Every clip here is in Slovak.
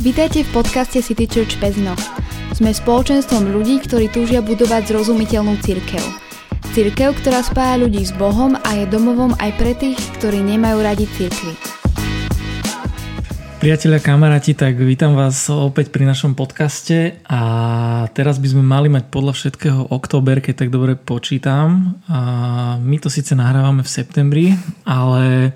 Vítajte v podcaste City Church Pezno. Sme spoločenstvom ľudí, ktorí túžia budovať zrozumiteľnú církev. Církev, ktorá spája ľudí s Bohom a je domovom aj pre tých, ktorí nemajú radi církvy. Priatelia, kamaráti, tak vítam vás opäť pri našom podcaste a teraz by sme mali mať podľa všetkého október, keď tak dobre počítam. A my to síce nahrávame v septembri, ale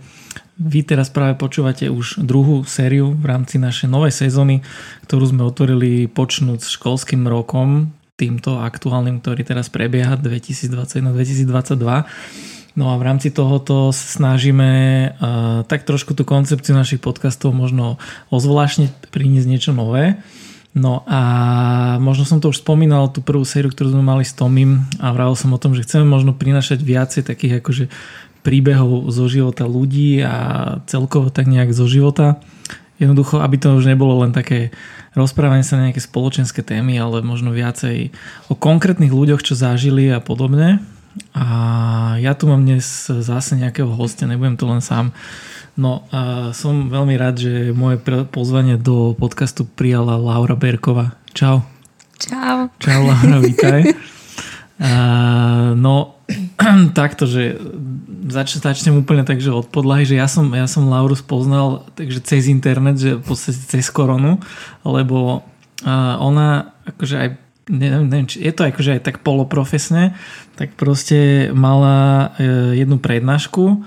vy teraz práve počúvate už druhú sériu v rámci našej novej sezóny, ktorú sme otvorili počnúť s školským rokom, týmto aktuálnym, ktorý teraz prebieha 2021-2022. No a v rámci tohoto snažíme uh, tak trošku tú koncepciu našich podcastov možno ozvláštniť, priniesť niečo nové. No a možno som to už spomínal, tú prvú sériu, ktorú sme mali s Tomím a vravil som o tom, že chceme možno prinašať viacej takých akože príbehov zo života ľudí a celkovo tak nejak zo života. Jednoducho, aby to už nebolo len také rozprávanie sa na nejaké spoločenské témy, ale možno viacej o konkrétnych ľuďoch, čo zažili a podobne. A ja tu mám dnes zase nejakého hostia, nebudem tu len sám. No a som veľmi rád, že moje pozvanie do podcastu prijala Laura Berková. Čau. Čau. Čau Laura, vítaj. Uh, no, takto, že zač, začnem úplne tak, že od podlahy, že ja som, ja som Lauru spoznal takže cez internet, že v podstate cez koronu, lebo uh, ona akože aj neviem, neviem, či je to akože aj tak poloprofesne, tak proste mala uh, jednu prednášku,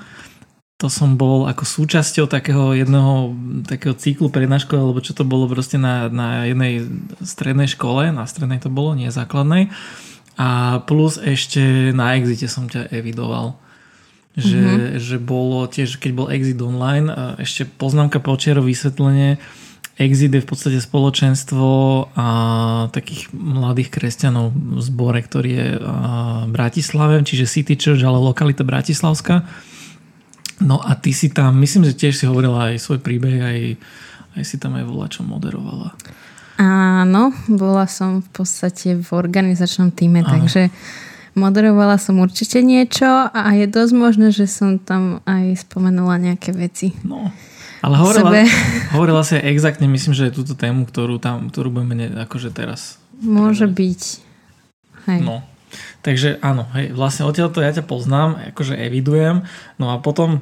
to som bol ako súčasťou takého jedného takého cyklu prednáškov, alebo čo to bolo proste na, na jednej strednej škole, na strednej to bolo, nie základnej. A plus ešte na Exite som ťa evidoval. Že, mm-hmm. že bolo tiež, keď bol Exit online, a ešte poznámka počiaro vysvetlenie, Exit je v podstate spoločenstvo a takých mladých kresťanov v zbore, ktorý je v Bratislave, čiže City Church, ale lokalita Bratislavská. No a ty si tam, myslím, že tiež si hovorila aj svoj príbeh, aj, aj si tam aj volá, čo moderovala. Áno, bola som v podstate v organizačnom týme, Áno. takže moderovala som určite niečo a je dosť možné, že som tam aj spomenula nejaké veci. No, ale hovorila, hovorila si exaktne, myslím, že je túto tému, ktorú, tam, ktorú budeme akože teraz. Môže byť. Hej. No, takže áno, hej, vlastne odtiaľ to ja ťa poznám, akože evidujem, no a potom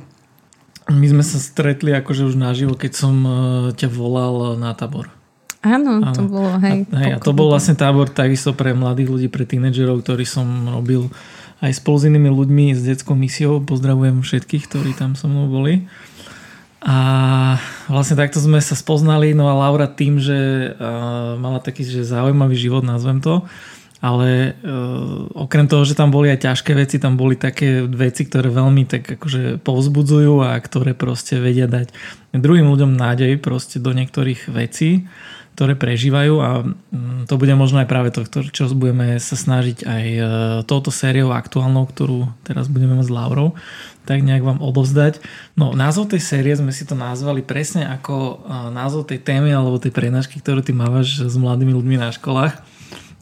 my sme sa stretli akože už naživo, keď som uh, ťa volal na tábor. Áno, to bolo, hej. A, hej, a to bol vlastne tábor takisto pre mladých ľudí, pre tínedžerov, ktorý som robil aj spolu s inými ľuďmi s detskou misiou. Pozdravujem všetkých, ktorí tam so mnou boli. A vlastne takto sme sa spoznali, no a Laura tým, že uh, mala taký že zaujímavý život, nazvem to, ale uh, okrem toho, že tam boli aj ťažké veci, tam boli také veci, ktoré veľmi tak akože povzbudzujú a ktoré proste vedia dať druhým ľuďom nádej proste do niektorých vecí ktoré prežívajú a mm, to bude možno aj práve to, čo budeme sa snažiť aj e, touto sériou aktuálnou, ktorú teraz budeme mať s Laurou, tak nejak vám odovzdať. No názov tej série sme si to nazvali presne ako e, názov tej témy alebo tej prednášky, ktorú ty mávaš s mladými ľuďmi na školách.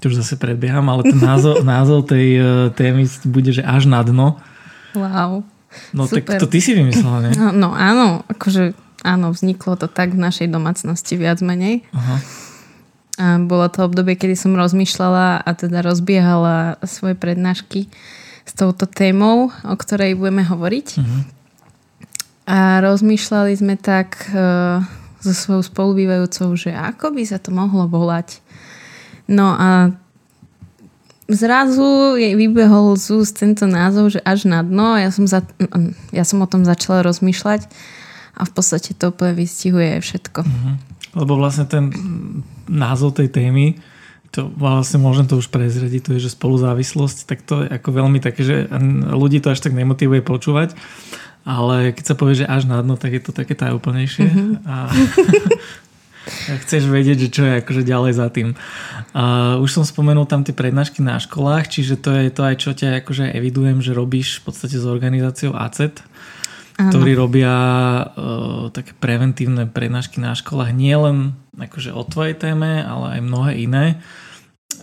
To už zase predbieham, ale ten názov, názov tej e, témy bude, že až na dno. Wow. No Super. tak to ty si vymyslela, nie? No, no áno, akože Áno, vzniklo to tak v našej domácnosti viac menej. Aha. A bolo to obdobie, kedy som rozmýšľala a teda rozbiehala svoje prednášky s touto témou, o ktorej budeme hovoriť. Uh-huh. A rozmýšľali sme tak uh, so svojou spolubývajúcou, že ako by sa to mohlo volať. No a zrazu jej vybehol z úst tento názov, že až na dno. Ja som, za, ja som o tom začala rozmýšľať a v podstate to úplne vystihuje všetko. Mm-hmm. Lebo vlastne ten názov tej témy, to vlastne môžem to už prezrediť, to je, že spoluzávislosť, tak to je ako veľmi také, že ľudí to až tak nemotivuje počúvať, ale keď sa povie, že až na dno, tak je to také tajúplnejšie mm-hmm. a chceš vedieť, že čo je akože ďalej za tým. Uh, už som spomenul tam tie prednášky na školách, čiže to je to aj, čo ťa akože evidujem, že robíš v podstate s organizáciou ACET, ktorí robia uh, také preventívne prednášky na školách nielen akože o tvojej téme, ale aj mnohé iné.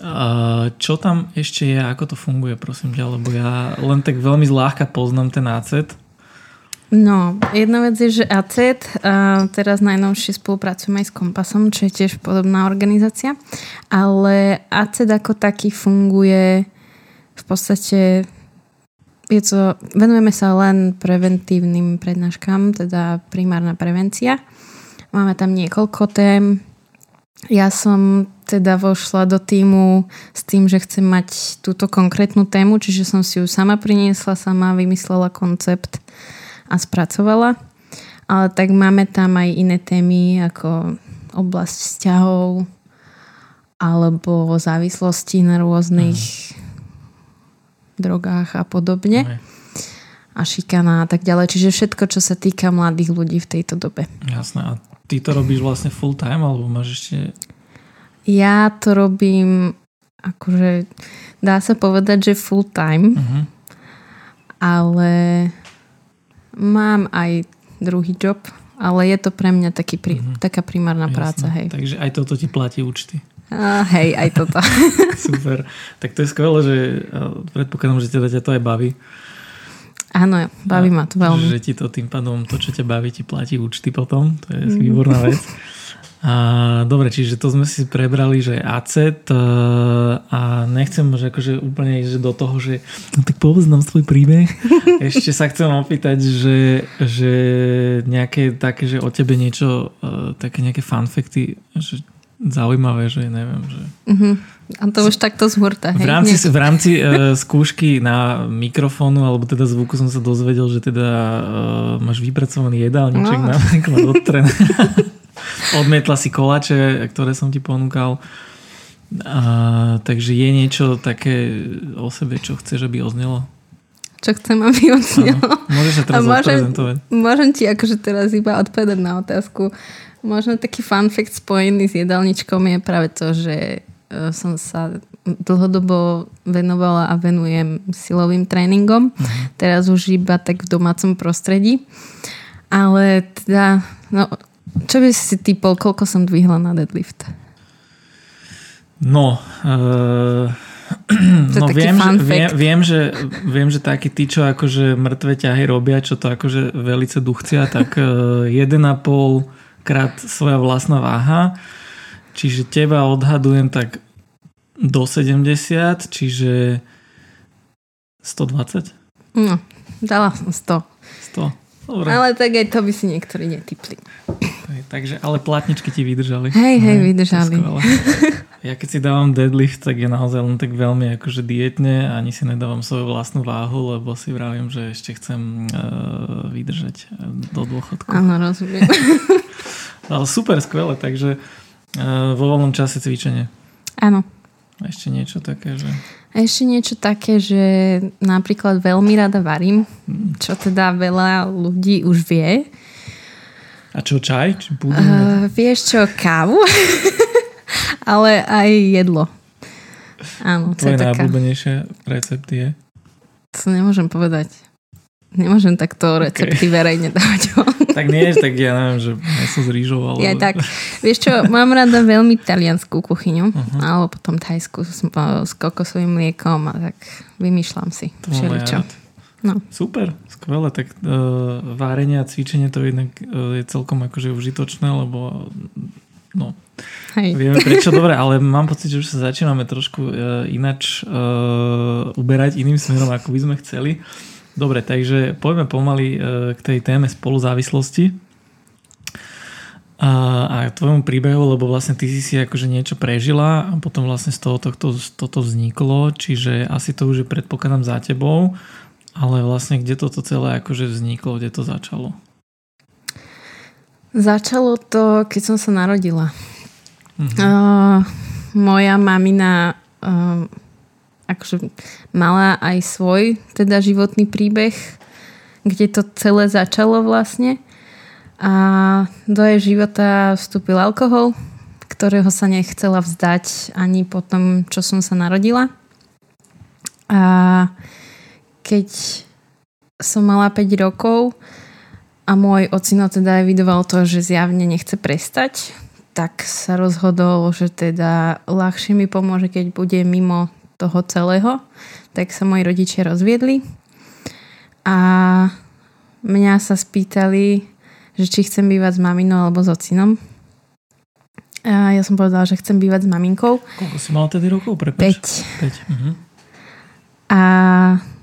Uh, čo tam ešte je, ako to funguje, prosím ťa, lebo ja len tak veľmi zľahka poznám ten ACET. No, jedna vec je, že ACET, teraz najnovšie spolupracujem aj s Kompasom, čo je tiež podobná organizácia, ale ACET ako taký funguje v podstate je to, venujeme sa len preventívnym prednáškam, teda primárna prevencia. Máme tam niekoľko tém. Ja som teda vošla do týmu s tým, že chcem mať túto konkrétnu tému, čiže som si ju sama priniesla, sama vymyslela koncept a spracovala. Ale tak máme tam aj iné témy ako oblasť vzťahov alebo závislosti na rôznych mm. Drogách a podobne. Mm. A šikana a tak ďalej. Čiže všetko, čo sa týka mladých ľudí v tejto dobe. Jasné. A ty to robíš vlastne full time alebo máš ešte... Ja to robím akože dá sa povedať, že full time. Uh-huh. Ale Mám aj druhý job, ale je to pre mňa taký pri, mm-hmm. taká primárna Jasne. práca. Hej. Takže aj toto ti platí účty. A, hej, aj toto. Super. Tak to je skvelé, že predpokladám, že teda ťa to aj baví. Áno, baví ma to veľmi. Že ti to tým pádom, to, čo ťa baví, ti platí účty potom. To je mm. výborná vec. A, dobre, čiže to sme si prebrali, že acet a nechcem že akože úplne ísť do toho, že no tak povedz nám svoj príbeh. Ešte sa chcem opýtať, že, že nejaké také, že o tebe niečo, e, také nejaké fanfekty, že zaujímavé, že neviem, že... Uh-huh. A to už takto zhurta. V rámci, v rámci uh, skúšky na mikrofónu alebo teda zvuku som sa dozvedel, že teda uh, máš vypracovaný jedálniček no. napríklad od trénera. Odmietla si kolače, ktoré som ti ponúkal. A, takže je niečo také o sebe, čo chceš, aby oznelo? Čo chcem, aby oznelo. Môžeš sa teraz môžem, môžem ti akože teraz iba odpovedať na otázku. Možno taký fun fact spojený s jedálničkom je práve to, že e, som sa dlhodobo venovala a venujem silovým tréningom. Uh-huh. Teraz už iba tak v domácom prostredí. Ale teda, no, čo by si typol, koľko som dvihla na deadlift? No, uh, no viem, že, viem, viem, že, viem, že takí tí, čo akože mŕtve ťahy robia, čo to akože velice duchcia, tak uh, 1,5 krát svoja vlastná váha. Čiže teba odhadujem tak do 70, čiže 120? No, dala som 100. 100. Dobre. Ale tak aj to by si niektorí netypli. Takže, ale platničky ti vydržali. Hej, hej, vydržali. Ja keď si dávam deadlift, tak je naozaj len tak veľmi akože dietne, ani si nedávam svoju vlastnú váhu, lebo si vravím, že ešte chcem uh, vydržať do dôchodku. Áno, rozumiem. ale super, skvelé, takže uh, vo voľnom čase cvičenie. Áno. Ešte niečo také, že... Ešte niečo také, že napríklad veľmi rada varím, hmm. čo teda veľa ľudí už vie. A čo, čaj? Či Uh, vieš čo, kávu, ale aj jedlo. Áno, Tvoje najobľúbenejšie recepty je? To nemôžem povedať. Nemôžem takto recepty okay. verejne dávať Tak nie, tak ja neviem, že meso s rýžou. Ale... Ja tak. Vieš čo, mám rada veľmi talianskú kuchyňu, uh-huh. alebo potom thajskú s, s kokosovým mliekom a tak vymýšľam si to všeličo. No. Super, skvelé. Tak uh, várenie a cvičenie to inak uh, je celkom akože užitočné, lebo no, Hej. Vieme prečo, dobre, ale mám pocit, že už sa začíname trošku uh, inač uh, uberať iným smerom, ako by sme chceli. Dobre, takže poďme pomaly e, k tej téme spoluzávislosti a, a tvojmu príbehu, lebo vlastne ty si si akože niečo prežila a potom vlastne z toho toto, toto vzniklo, čiže asi to už je predpokladám za tebou, ale vlastne kde toto celé akože vzniklo, kde to začalo? Začalo to, keď som sa narodila. Uh-huh. Uh, moja mamina uh, akože mala aj svoj teda životný príbeh, kde to celé začalo vlastne. A do jej života vstúpil alkohol, ktorého sa nechcela vzdať ani po tom, čo som sa narodila. A keď som mala 5 rokov a môj ocino teda evidoval to, že zjavne nechce prestať, tak sa rozhodol, že teda ľahšie mi pomôže, keď bude mimo toho celého, tak sa moji rodičia rozviedli. A mňa sa spýtali, že či chcem bývať s maminou alebo s ocinom. A ja som povedala, že chcem bývať s maminkou. Koľko si mala tedy rokov? Prepač. 5. 5. Uh-huh. A,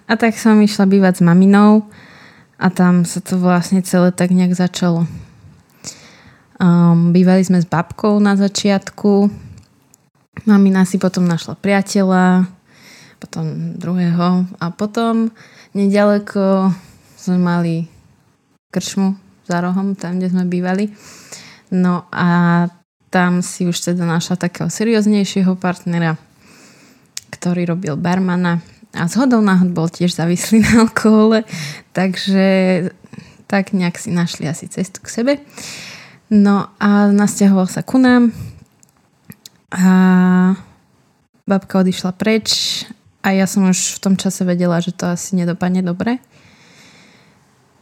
a tak som išla bývať s maminou a tam sa to vlastne celé tak nejak začalo. Um, bývali sme s babkou na začiatku. Mamina si potom našla priateľa, potom druhého a potom nedaleko sme mali krčmu za rohom, tam, kde sme bývali. No a tam si už teda našla takého serióznejšieho partnera, ktorý robil barmana a zhodou náhod bol tiež závislý na alkohole, takže tak nejak si našli asi cestu k sebe. No a nasťahoval sa ku nám a babka odišla preč a ja som už v tom čase vedela, že to asi nedopadne dobre.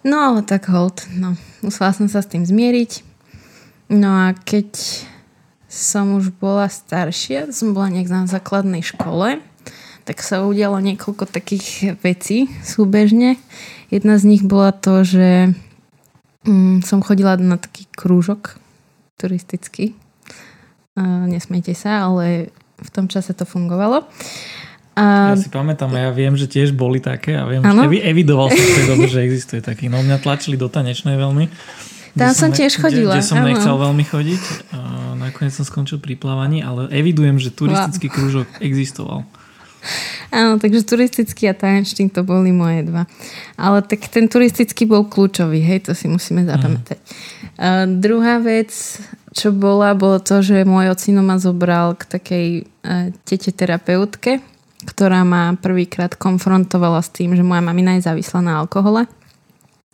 No ale tak hold, no. Musela som sa s tým zmieriť. No a keď som už bola staršia, som bola nejak na základnej škole, tak sa udialo niekoľko takých vecí súbežne. Jedna z nich bola to, že mm, som chodila na taký krúžok turistický. Uh, nesmejte sa, ale v tom čase to fungovalo. A... Ja si pamätám, ja viem, že tiež boli také a viem, ano? že evidoval som v tej dobe, že existuje taký. No mňa tlačili do tanečnej veľmi. Tam som tiež chodila. Kde, kde som ano. nechcel veľmi chodiť. Nakoniec som skončil pri plávaní, ale evidujem, že turistický wow. krúžok existoval. Áno, takže turistický a tanečný to boli moje dva. Ale tak ten turistický bol kľúčový, hej, to si musíme mhm. zapamätať. Mm. A druhá vec, čo bola, bolo to, že môj ocino ma zobral k takej uh, tete terapeutke, ktorá ma prvýkrát konfrontovala s tým, že moja mamina je závislá na alkohole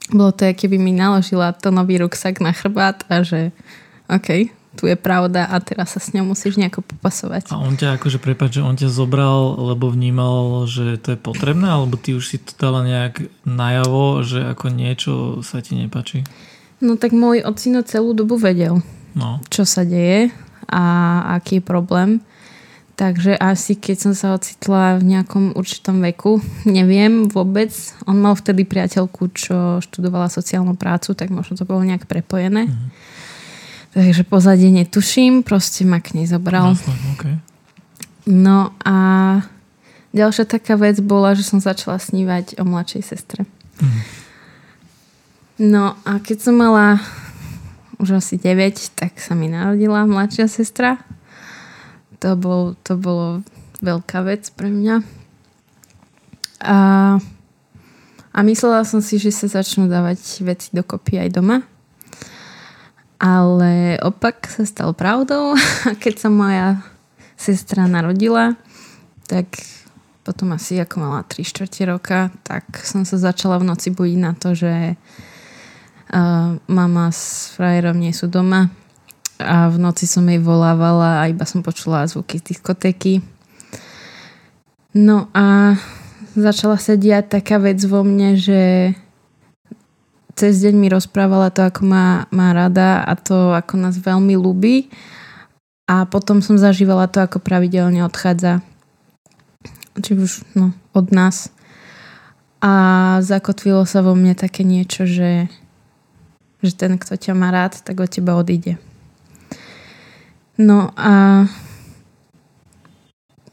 bolo to, keby mi naložila to nový ruksak na chrbát a že OK, tu je pravda a teraz sa s ňou musíš nejako popasovať. A on ťa akože, prepáč, že on ťa zobral, lebo vnímal, že to je potrebné, alebo ty už si to dala nejak najavo, že ako niečo sa ti nepačí? No tak môj ocino celú dobu vedel, no. čo sa deje a aký je problém. Takže asi keď som sa ocitla v nejakom určitom veku, neviem vôbec, on mal vtedy priateľku, čo študovala sociálnu prácu, tak možno to bolo nejak prepojené. Mm. Takže pozadie netuším, proste ma k nej zobral. Jasne, okay. No a ďalšia taká vec bola, že som začala snívať o mladšej sestre. Mm. No a keď som mala už asi 9, tak sa mi narodila mladšia sestra to, bol, to bolo veľká vec pre mňa. A, a myslela som si, že sa začnú dávať veci dokopy aj doma. Ale opak sa stal pravdou. A keď sa moja sestra narodila, tak potom asi ako mala 3 čtvrte roka, tak som sa začala v noci budiť na to, že uh, mama s frajerom nie sú doma. A v noci som jej volávala a iba som počula zvuky z diskotéky. No a začala sa diať taká vec vo mne, že cez deň mi rozprávala to, ako má, má rada a to, ako nás veľmi ľúbi. A potom som zažívala to, ako pravidelne odchádza. Či už no, od nás. A zakotvilo sa vo mne také niečo, že, že ten, kto ťa má rád, tak od teba odíde. No a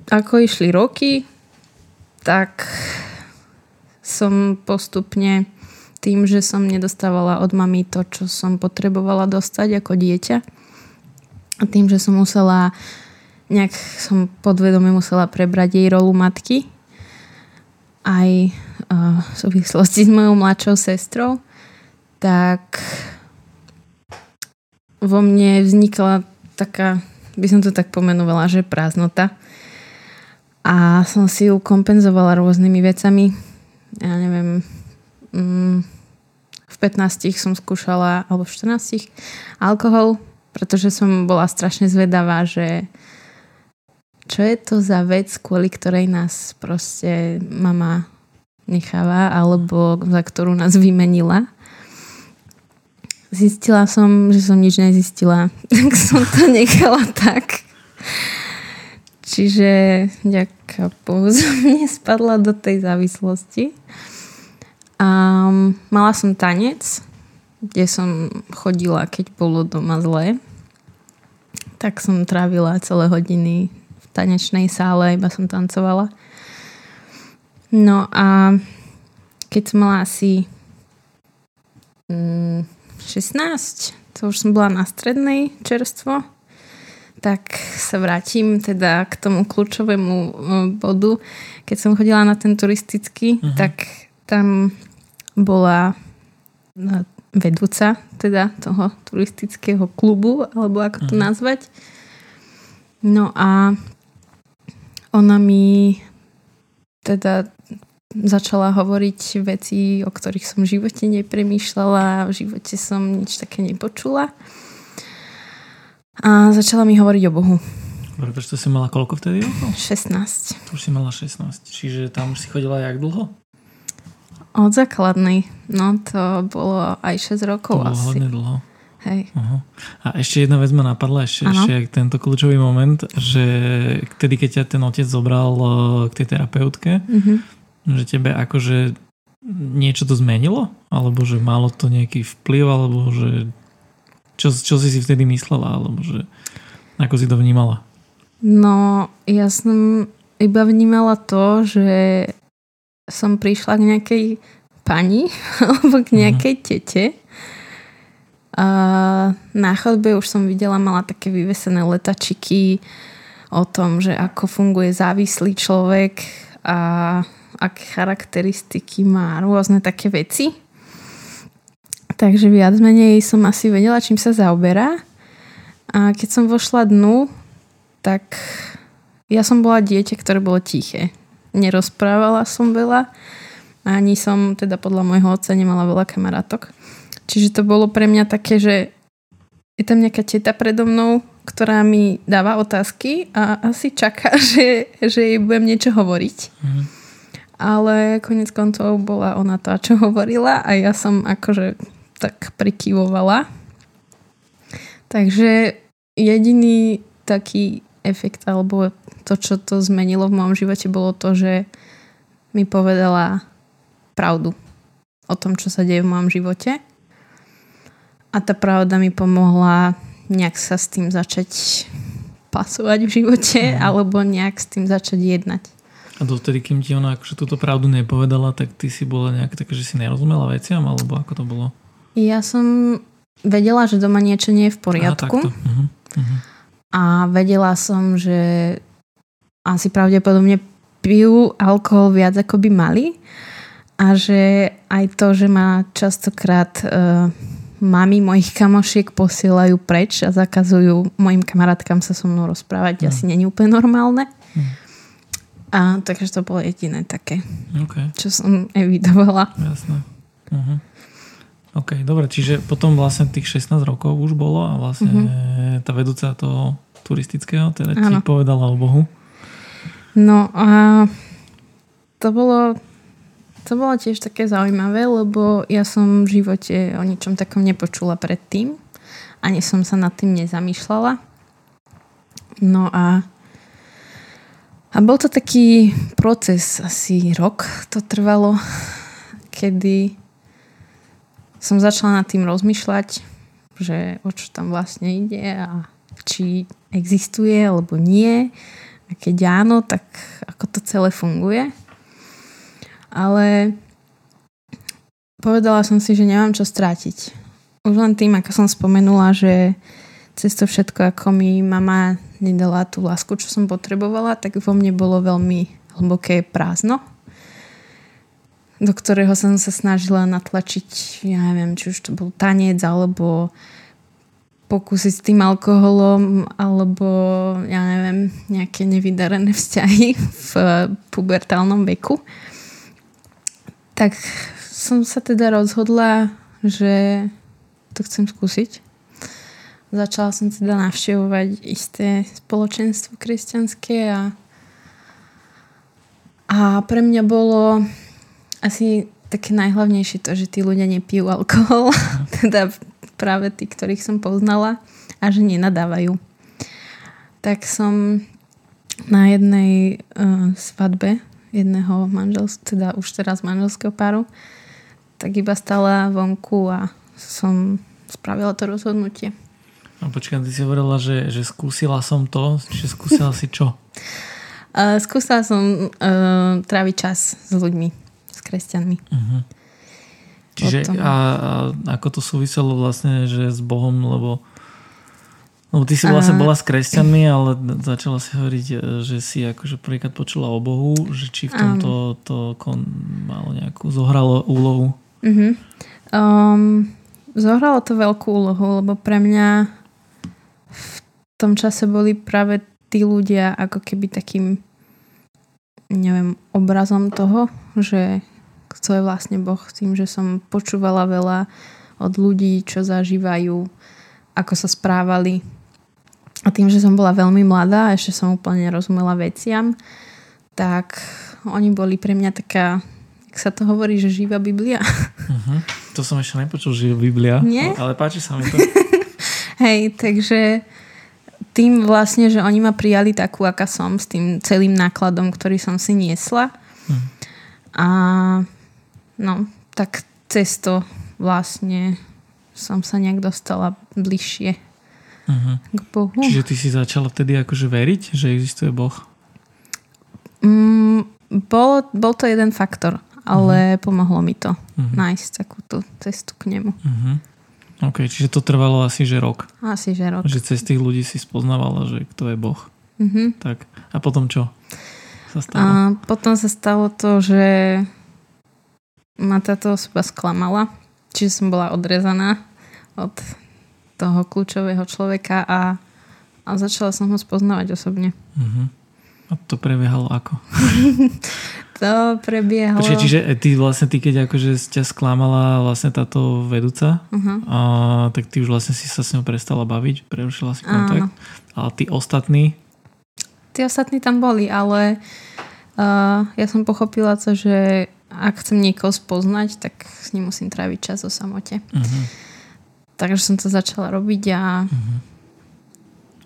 ako išli roky, tak som postupne tým, že som nedostávala od mami to, čo som potrebovala dostať ako dieťa a tým, že som musela nejak som podvedome musela prebrať jej rolu matky aj uh, v súvislosti s mojou mladšou sestrou, tak vo mne vznikla taká, by som to tak pomenovala, že prázdnota. A som si ju kompenzovala rôznymi vecami. Ja neviem, mm, v 15 som skúšala, alebo v 14 alkohol, pretože som bola strašne zvedavá, že čo je to za vec, kvôli ktorej nás proste mama necháva, alebo za ktorú nás vymenila. Zistila som, že som nič nezistila, tak som to nechala tak. Čiže ďaká Bohu som nespadla do tej závislosti. Um, mala som tanec, kde som chodila, keď bolo doma zle. Tak som trávila celé hodiny v tanečnej sále, iba som tancovala. No a keď som mala asi mm, 16, to už som bola na strednej čerstvo, tak sa vrátim teda k tomu kľúčovému e, bodu. Keď som chodila na ten turistický, uh-huh. tak tam bola e, vedúca teda toho turistického klubu, alebo ako to uh-huh. nazvať. No a ona mi teda začala hovoriť veci, o ktorých som v živote nepremýšľala, v živote som nič také nepočula. A začala mi hovoriť o Bohu. Prečo si mala koľko vtedy rokov? 16. To už si mala 16. Čiže tam už si chodila jak dlho? Od základnej. No to bolo aj 6 rokov to bolo asi. hodne dlho. Hej. Uh-huh. A ešte jedna vec ma napadla, ešte, ešte tento kľúčový moment, že vtedy, keď ťa ten otec zobral eh, k tej terapeutke, uh-huh. Že tebe akože niečo to zmenilo? Alebo že malo to nejaký vplyv? Alebo že čo, čo si si vtedy myslela? Alebo že ako si to vnímala? No, ja som iba vnímala to, že som prišla k nejakej pani alebo k mhm. nejakej tete a na chodbe už som videla, mala také vyvesené letačiky o tom, že ako funguje závislý človek a aké charakteristiky má rôzne také veci. Takže viac menej som asi vedela, čím sa zaoberá. A keď som vošla dnu, tak ja som bola dieťa, ktoré bolo tiché. Nerozprávala som veľa, ani som teda podľa môjho otca nemala veľa kamarátok. Čiže to bolo pre mňa také, že je tam nejaká teta predo mnou, ktorá mi dáva otázky a asi čaká, že, že jej budem niečo hovoriť. Mm. Ale konec koncov bola ona tá, čo hovorila a ja som akože tak prikyvovala. Takže jediný taký efekt alebo to, čo to zmenilo v mojom živote bolo to, že mi povedala pravdu o tom, čo sa deje v mojom živote a tá pravda mi pomohla nejak sa s tým začať pasovať v živote mm. alebo nejak s tým začať jednať. A dovtedy, kým ti ona akože túto pravdu nepovedala, tak ty si bola nejak taká, že si nerozumela veciam, alebo ako to bolo? Ja som vedela, že doma niečo nie je v poriadku. Aha, uh-huh, uh-huh. A vedela som, že asi pravdepodobne pijú alkohol viac ako by mali a že aj to, že ma častokrát uh, mami mojich kamošiek posielajú preč a zakazujú mojim kamarátkam sa so mnou rozprávať. Mm. Asi není úplne normálne. Mm. A takže to bolo jediné také, okay. čo som evidovala. Jasné. Uh-huh. OK, dobre, čiže potom vlastne tých 16 rokov už bolo a vlastne uh-huh. tá vedúca toho turistického teda ti ano. povedala o Bohu. No a to bolo to bolo tiež také zaujímavé, lebo ja som v živote o ničom takom nepočula predtým. Ani som sa nad tým nezamýšľala. No a a bol to taký proces, asi rok to trvalo, kedy som začala nad tým rozmýšľať, že o čo tam vlastne ide a či existuje alebo nie. A keď áno, tak ako to celé funguje ale povedala som si, že nemám čo strátiť. Už len tým, ako som spomenula, že cez to všetko, ako mi mama nedala tú lásku, čo som potrebovala, tak vo mne bolo veľmi hlboké prázdno, do ktorého som sa snažila natlačiť, ja neviem, či už to bol tanec, alebo pokúsiť s tým alkoholom, alebo ja neviem, nejaké nevydarené vzťahy v pubertálnom veku tak som sa teda rozhodla, že to chcem skúsiť. Začala som teda navštevovať isté spoločenstvo kresťanské a, a pre mňa bolo asi také najhlavnejšie to, že tí ľudia nepijú alkohol, teda práve tí, ktorých som poznala a že nenadávajú. Tak som na jednej uh, svadbe jedného manželstva, teda už teraz manželského páru, tak iba stala vonku a som spravila to rozhodnutie. A počkaj, ty si hovorila, že, že skúsila som to, čiže skúsila si čo? Uh, skúsila som uh, tráviť čas s ľuďmi, s kresťanmi. Uh-huh. Čiže a, a ako to súviselo vlastne, že s Bohom, lebo lebo ty si vlastne bola s kresťanmi, ale začala si hovoriť, že si akože prvýkrát počula o Bohu, že či v tomto to kon malo nejakú, zohralo úlohu. Uh-huh. Um, zohralo to veľkú úlohu, lebo pre mňa tom čase boli práve tí ľudia ako keby takým neviem, obrazom toho, že kto je vlastne Boh tým, že som počúvala veľa od ľudí, čo zažívajú, ako sa správali a tým, že som bola veľmi mladá a ešte som úplne nerozumela veciam, tak oni boli pre mňa taká, ak sa to hovorí, že živá Biblia. Uh-huh. To som ešte nepočul, živá Biblia. Nie? Ale páči sa mi to. Hej, takže tým vlastne, že oni ma prijali takú, aká som, s tým celým nákladom, ktorý som si niesla. Uh-huh. A no, tak cez to vlastne som sa nejak dostala bližšie uh-huh. k Bohu. Čiže ty si začala vtedy akože veriť, že existuje Boh? Mm, bol, bol to jeden faktor, ale uh-huh. pomohlo mi to uh-huh. nájsť takú tú cestu k nemu. Uh-huh. OK, čiže to trvalo asi že rok. Asi že rok. Že cez tých ľudí si spoznávala, že kto je Boh. Uh-huh. Tak. A potom čo sa stalo? A potom sa stalo to, že ma táto osoba sklamala. Čiže som bola odrezaná od toho kľúčového človeka a, a začala som ho spoznávať osobne. Uh-huh. A to prebiehalo ako? to prebiehalo... Počkej, čiže ty vlastne, ty keď akože ťa sklamala vlastne táto vedúca, uh-huh. a, tak ty už vlastne si sa s ňou prestala baviť, prerušila si kontakt. Áno. Ale tí ostatní? Tí ostatní tam boli, ale uh, ja som pochopila to, že ak chcem niekoho spoznať, tak s ním musím tráviť čas o samote. Uh-huh. Takže som to začala robiť a... Uh-huh.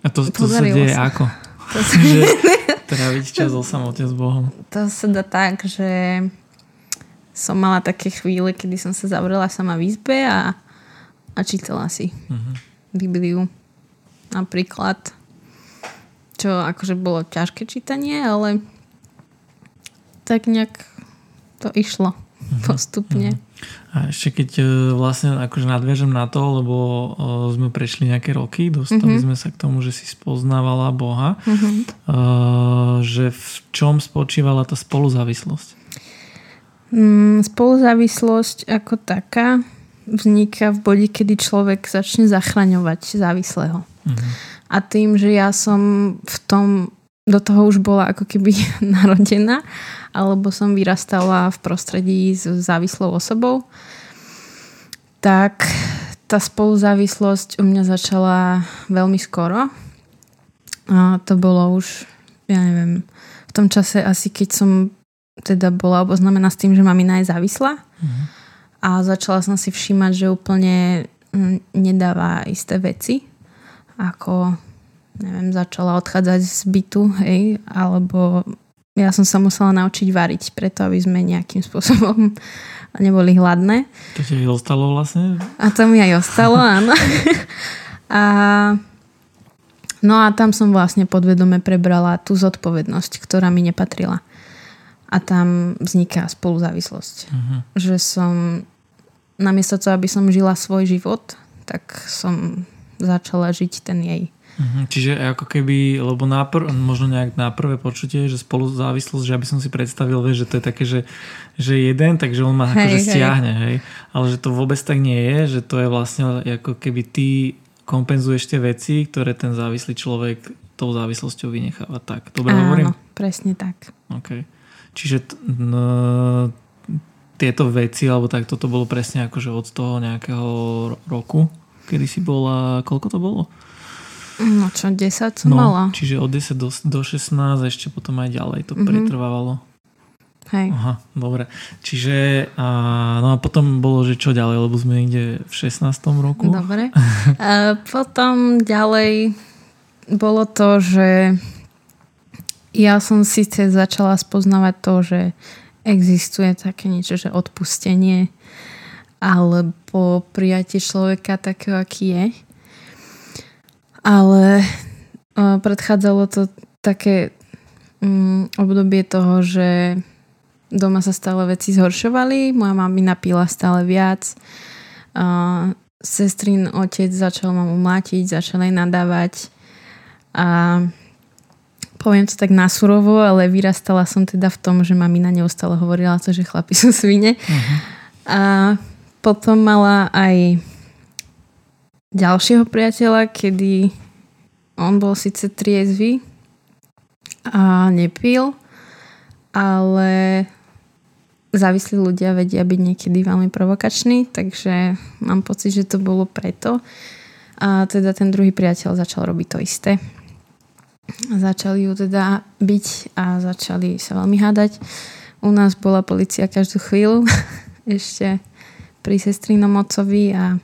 A to, to sa deje sa. ako? To sa... že tráviť čas o samote s Bohom. To sa dá tak, že som mala také chvíle, kedy som sa zavrela sama v izbe a, a čítala si uh-huh. Bibliu. Napríklad. Čo akože bolo ťažké čítanie, ale tak nejak to išlo. Postupne. Uh-huh. A ešte keď e, vlastne akože nadviažem na to, lebo e, sme prešli nejaké roky, dostali mm-hmm. sme sa k tomu, že si spoznávala Boha, mm-hmm. že v čom spočívala tá spoluzávislosť? Mm, spoluzávislosť ako taká vzniká v bode, kedy človek začne zachraňovať závislého. Mm-hmm. A tým, že ja som v tom do toho už bola ako keby narodená alebo som vyrastala v prostredí s závislou osobou, tak tá spoluzávislosť u mňa začala veľmi skoro. A to bolo už, ja neviem, v tom čase asi keď som teda bola oboznamená s tým, že iná je závislá. Mm. A začala som si všímať, že úplne mm, nedáva isté veci. Ako, neviem, začala odchádzať z bytu, hej, alebo ja som sa musela naučiť variť, preto aby sme nejakým spôsobom neboli hladné. To ti aj ostalo vlastne? A to mi aj ostalo, áno. a, no a tam som vlastne podvedome prebrala tú zodpovednosť, ktorá mi nepatrila. A tam vzniká spoluzávislosť. Uh-huh. Že som namiesto toho, aby som žila svoj život, tak som začala žiť ten jej. Mhm, čiže ako keby, lebo nápr- možno nejak na prvé počutie, že spolu závislosť, že aby som si predstavil, vieš, že to je také, že, že jeden, takže on ma hej, akože stiahne, hej. Ale že to vôbec tak nie je, že to je vlastne ako keby ty kompenzuješ tie veci, ktoré ten závislý človek tou závislosťou vynecháva. Tak, dobre Áno, hovorím? presne tak. OK. Čiže t- no, tieto veci, alebo tak toto bolo presne akože od toho nejakého roku, kedy si bola, koľko to bolo? No čo, 10 som no, mala. Čiže od 10 do, do 16 a ešte potom aj ďalej to mm-hmm. pretrvávalo. Hej. Aha, dobre. Čiže a, no a potom bolo, že čo ďalej, lebo sme ide v 16. roku. Dobre. a potom ďalej bolo to, že ja som síce začala spoznávať to, že existuje také niečo, že odpustenie alebo prijatie človeka takého, aký je. Ale predchádzalo to také um, obdobie toho, že doma sa stále veci zhoršovali, moja mamina pila stále viac, sestrin otec začal mamu mlátiť, začal aj nadávať a poviem to tak nasurovo, ale vyrastala som teda v tom, že mamina neustále hovorila to, že chlapi sú svine. Uh-huh. A potom mala aj ďalšieho priateľa, kedy on bol síce triezvy a nepil, ale závislí ľudia vedia byť niekedy veľmi provokační, takže mám pocit, že to bolo preto. A teda ten druhý priateľ začal robiť to isté. Začali ju teda byť a začali sa veľmi hádať. U nás bola policia každú chvíľu, ešte pri sestrinom otcovi a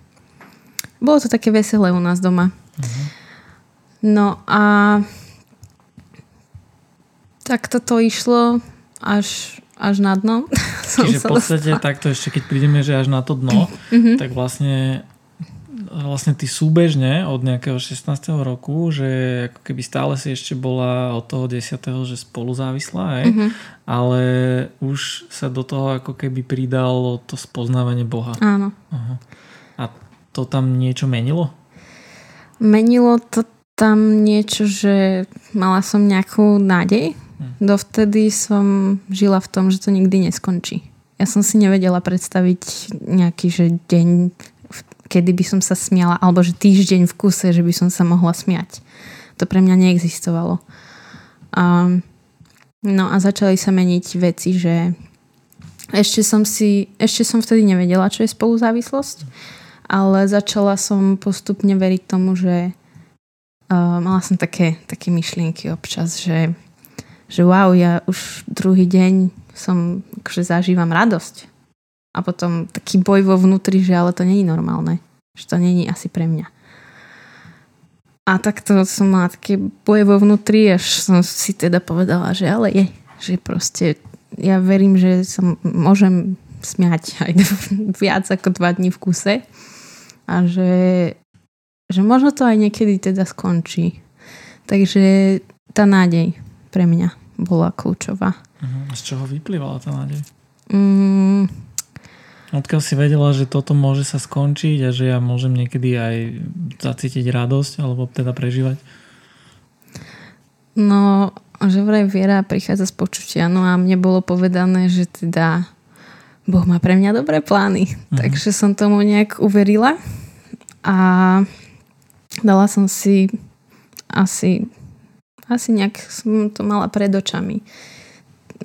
bolo to také veselé u nás doma. Uh-huh. No a tak toto išlo až až na dno. Čiže v podstate dostala. takto ešte keď prídeme, že až na to dno, mm-hmm. tak vlastne vlastne ty súbežne od nejakého 16. roku, že ako keby stále si ešte bola od toho 10. že spolu závislá, mm-hmm. ale už sa do toho ako keby pridalo to spoznávanie Boha. Áno. Aha. To tam niečo menilo? Menilo to tam niečo, že mala som nejakú nádej, Dovtedy som žila v tom, že to nikdy neskončí. Ja som si nevedela predstaviť nejaký že deň, kedy by som sa smiala, alebo že týždeň v kuse, že by som sa mohla smiať. To pre mňa neexistovalo. Um, no a začali sa meniť veci, že ešte som si, ešte som vtedy nevedela, čo je spoluzávislosť, ale začala som postupne veriť tomu, že uh, mala som také, také myšlienky občas, že že wow, ja už druhý deň som, akože zažívam radosť. A potom taký boj vo vnútri, že ale to není normálne. Že to není asi pre mňa. A takto som mala také boje vo vnútri, až som si teda povedala, že ale je. Že proste ja verím, že sa môžem smiať aj viac ako dva dní v kuse. A že, že možno to aj niekedy teda skončí. Takže tá nádej pre mňa bola kľúčová. Uh-huh. Z čoho vyplývala tá nádej? Mm. Odkiaľ si vedela, že toto môže sa skončiť a že ja môžem niekedy aj zacítiť radosť alebo teda prežívať? No, že vraj viera prichádza z počutia. No a mne bolo povedané, že teda Boh má pre mňa dobré plány. Uh-huh. Takže som tomu nejak uverila a dala som si asi asi nejak som to mala pred očami.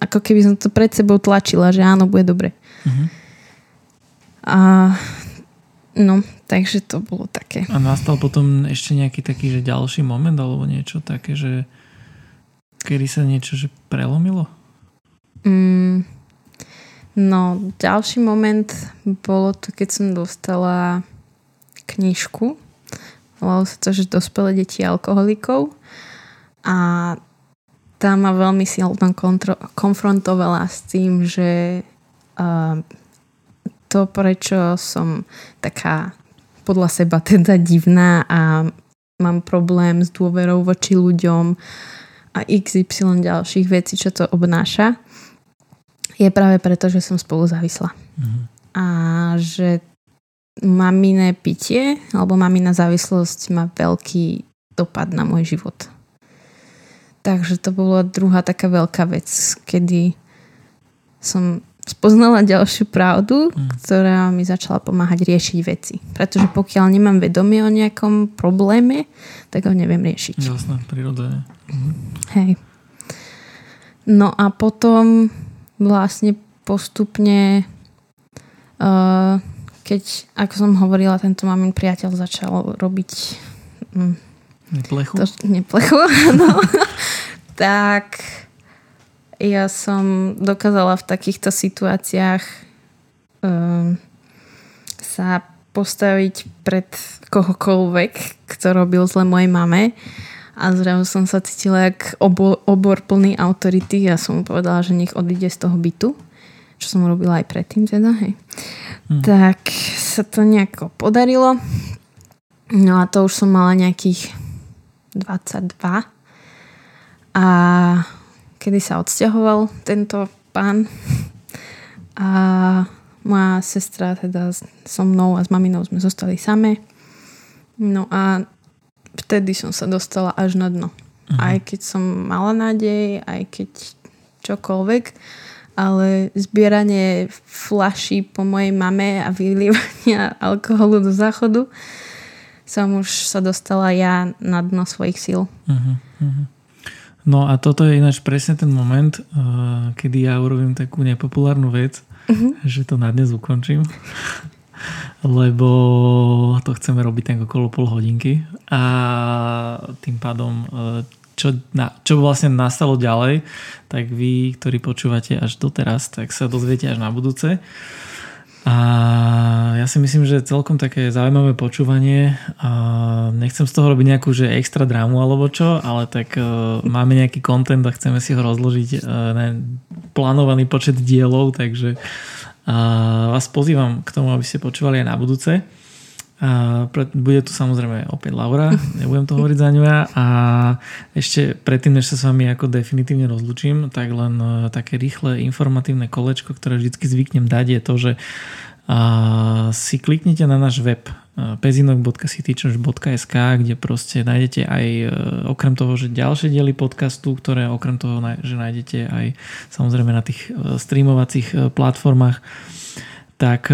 Ako keby som to pred sebou tlačila, že áno, bude dobre. Uh-huh. A no, takže to bolo také. A nastal potom ešte nejaký taký, že ďalší moment alebo niečo také, že kedy sa niečo že prelomilo? Mm, no, ďalší moment bolo to, keď som dostala knižku. Volalo sa to, že dospelé deti alkoholikov a tá ma veľmi silno kontro- konfrontovala s tým, že uh, to, prečo som taká podľa seba teda divná a mám problém s dôverou voči ľuďom a XY ďalších vecí, čo to obnáša, je práve preto, že som spolu závislá. Mm-hmm. A že maminé pitie alebo mamina závislosť má veľký dopad na môj život. Takže to bola druhá taká veľká vec, kedy som spoznala ďalšiu pravdu, mm. ktorá mi začala pomáhať riešiť veci. Pretože pokiaľ nemám vedomie o nejakom probléme, tak ho neviem riešiť. Jasné, prirodzene. Mhm. Hej. No a potom vlastne postupne uh, keď, ako som hovorila, tento mamin priateľ začal robiť um, Neplechu? To, neplechu, no. tak ja som dokázala v takýchto situáciách um, sa postaviť pred kohokoľvek, kto robil zle mojej mame a zrazu som sa cítila jak obor, obor plný autority a som mu povedala, že nech odíde z toho bytu čo som robila aj predtým teda, hej. Hmm. Tak sa to nejako podarilo. No a to už som mala nejakých 22. A kedy sa odsťahoval tento pán a moja sestra teda so mnou a s maminou sme zostali same. No a vtedy som sa dostala až na dno. Uh-huh. Aj keď som mala nádej, aj keď čokoľvek, ale zbieranie flaší po mojej mame a vylievania alkoholu do záchodu som už sa dostala ja na dno svojich síl. Uh-huh, uh-huh. No a toto je ináč presne ten moment, uh, kedy ja urobím takú nepopulárnu vec, uh-huh. že to na dnes ukončím. Lebo to chceme robiť tak okolo pol hodinky a tým pádom uh, čo, na, čo vlastne nastalo ďalej, tak vy, ktorí počúvate až doteraz, tak sa dozviete až na budúce. A ja si myslím, že celkom také zaujímavé počúvanie. A nechcem z toho robiť nejakú že extra drámu alebo čo, ale tak uh, máme nejaký kontent a chceme si ho rozložiť uh, na plánovaný počet dielov, takže uh, vás pozývam k tomu, aby ste počúvali aj na budúce. A bude tu samozrejme opäť Laura, nebudem to hovoriť za ňu. A ešte predtým, než sa s vami ako definitívne rozlučím, tak len také rýchle informatívne kolečko, ktoré vždy zvyknem dať, je to, že a si kliknite na náš web pezinok.citychurch.sk, kde proste nájdete aj e, okrem toho, že ďalšie diely podcastu, ktoré okrem toho, že nájdete aj samozrejme na tých e, streamovacích e, platformách, tak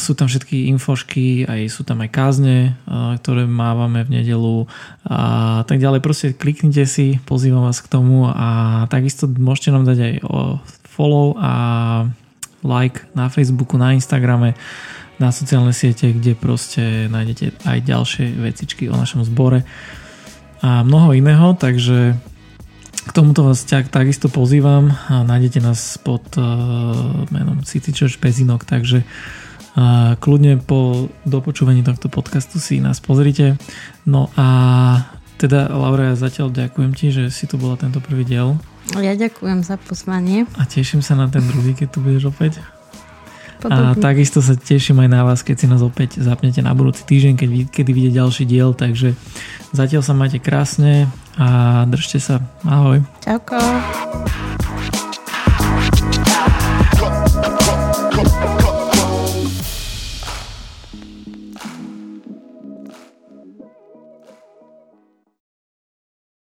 sú tam všetky infošky, aj sú tam aj kázne, ktoré mávame v nedelu a tak ďalej. Proste kliknite si, pozývam vás k tomu a takisto môžete nám dať aj follow a like na Facebooku, na Instagrame, na sociálne siete, kde proste nájdete aj ďalšie vecičky o našom zbore a mnoho iného, takže k tomuto vás tak, takisto pozývam a nájdete nás pod uh, menom City Church Pezinok, takže uh, kľudne po dopočúvaní tohto podcastu si nás pozrite. No a teda Laura, ja zatiaľ ďakujem ti, že si tu bola tento prvý diel ja ďakujem za pozvanie. A teším sa na ten druhý, keď tu budeš opäť. Podobne. A takisto sa teším aj na vás, keď si nás opäť zapnete na budúci týždeň, keď, kedy vyjde ďalší diel. Takže zatiaľ sa majte krásne a držte sa. Ahoj. Čauko.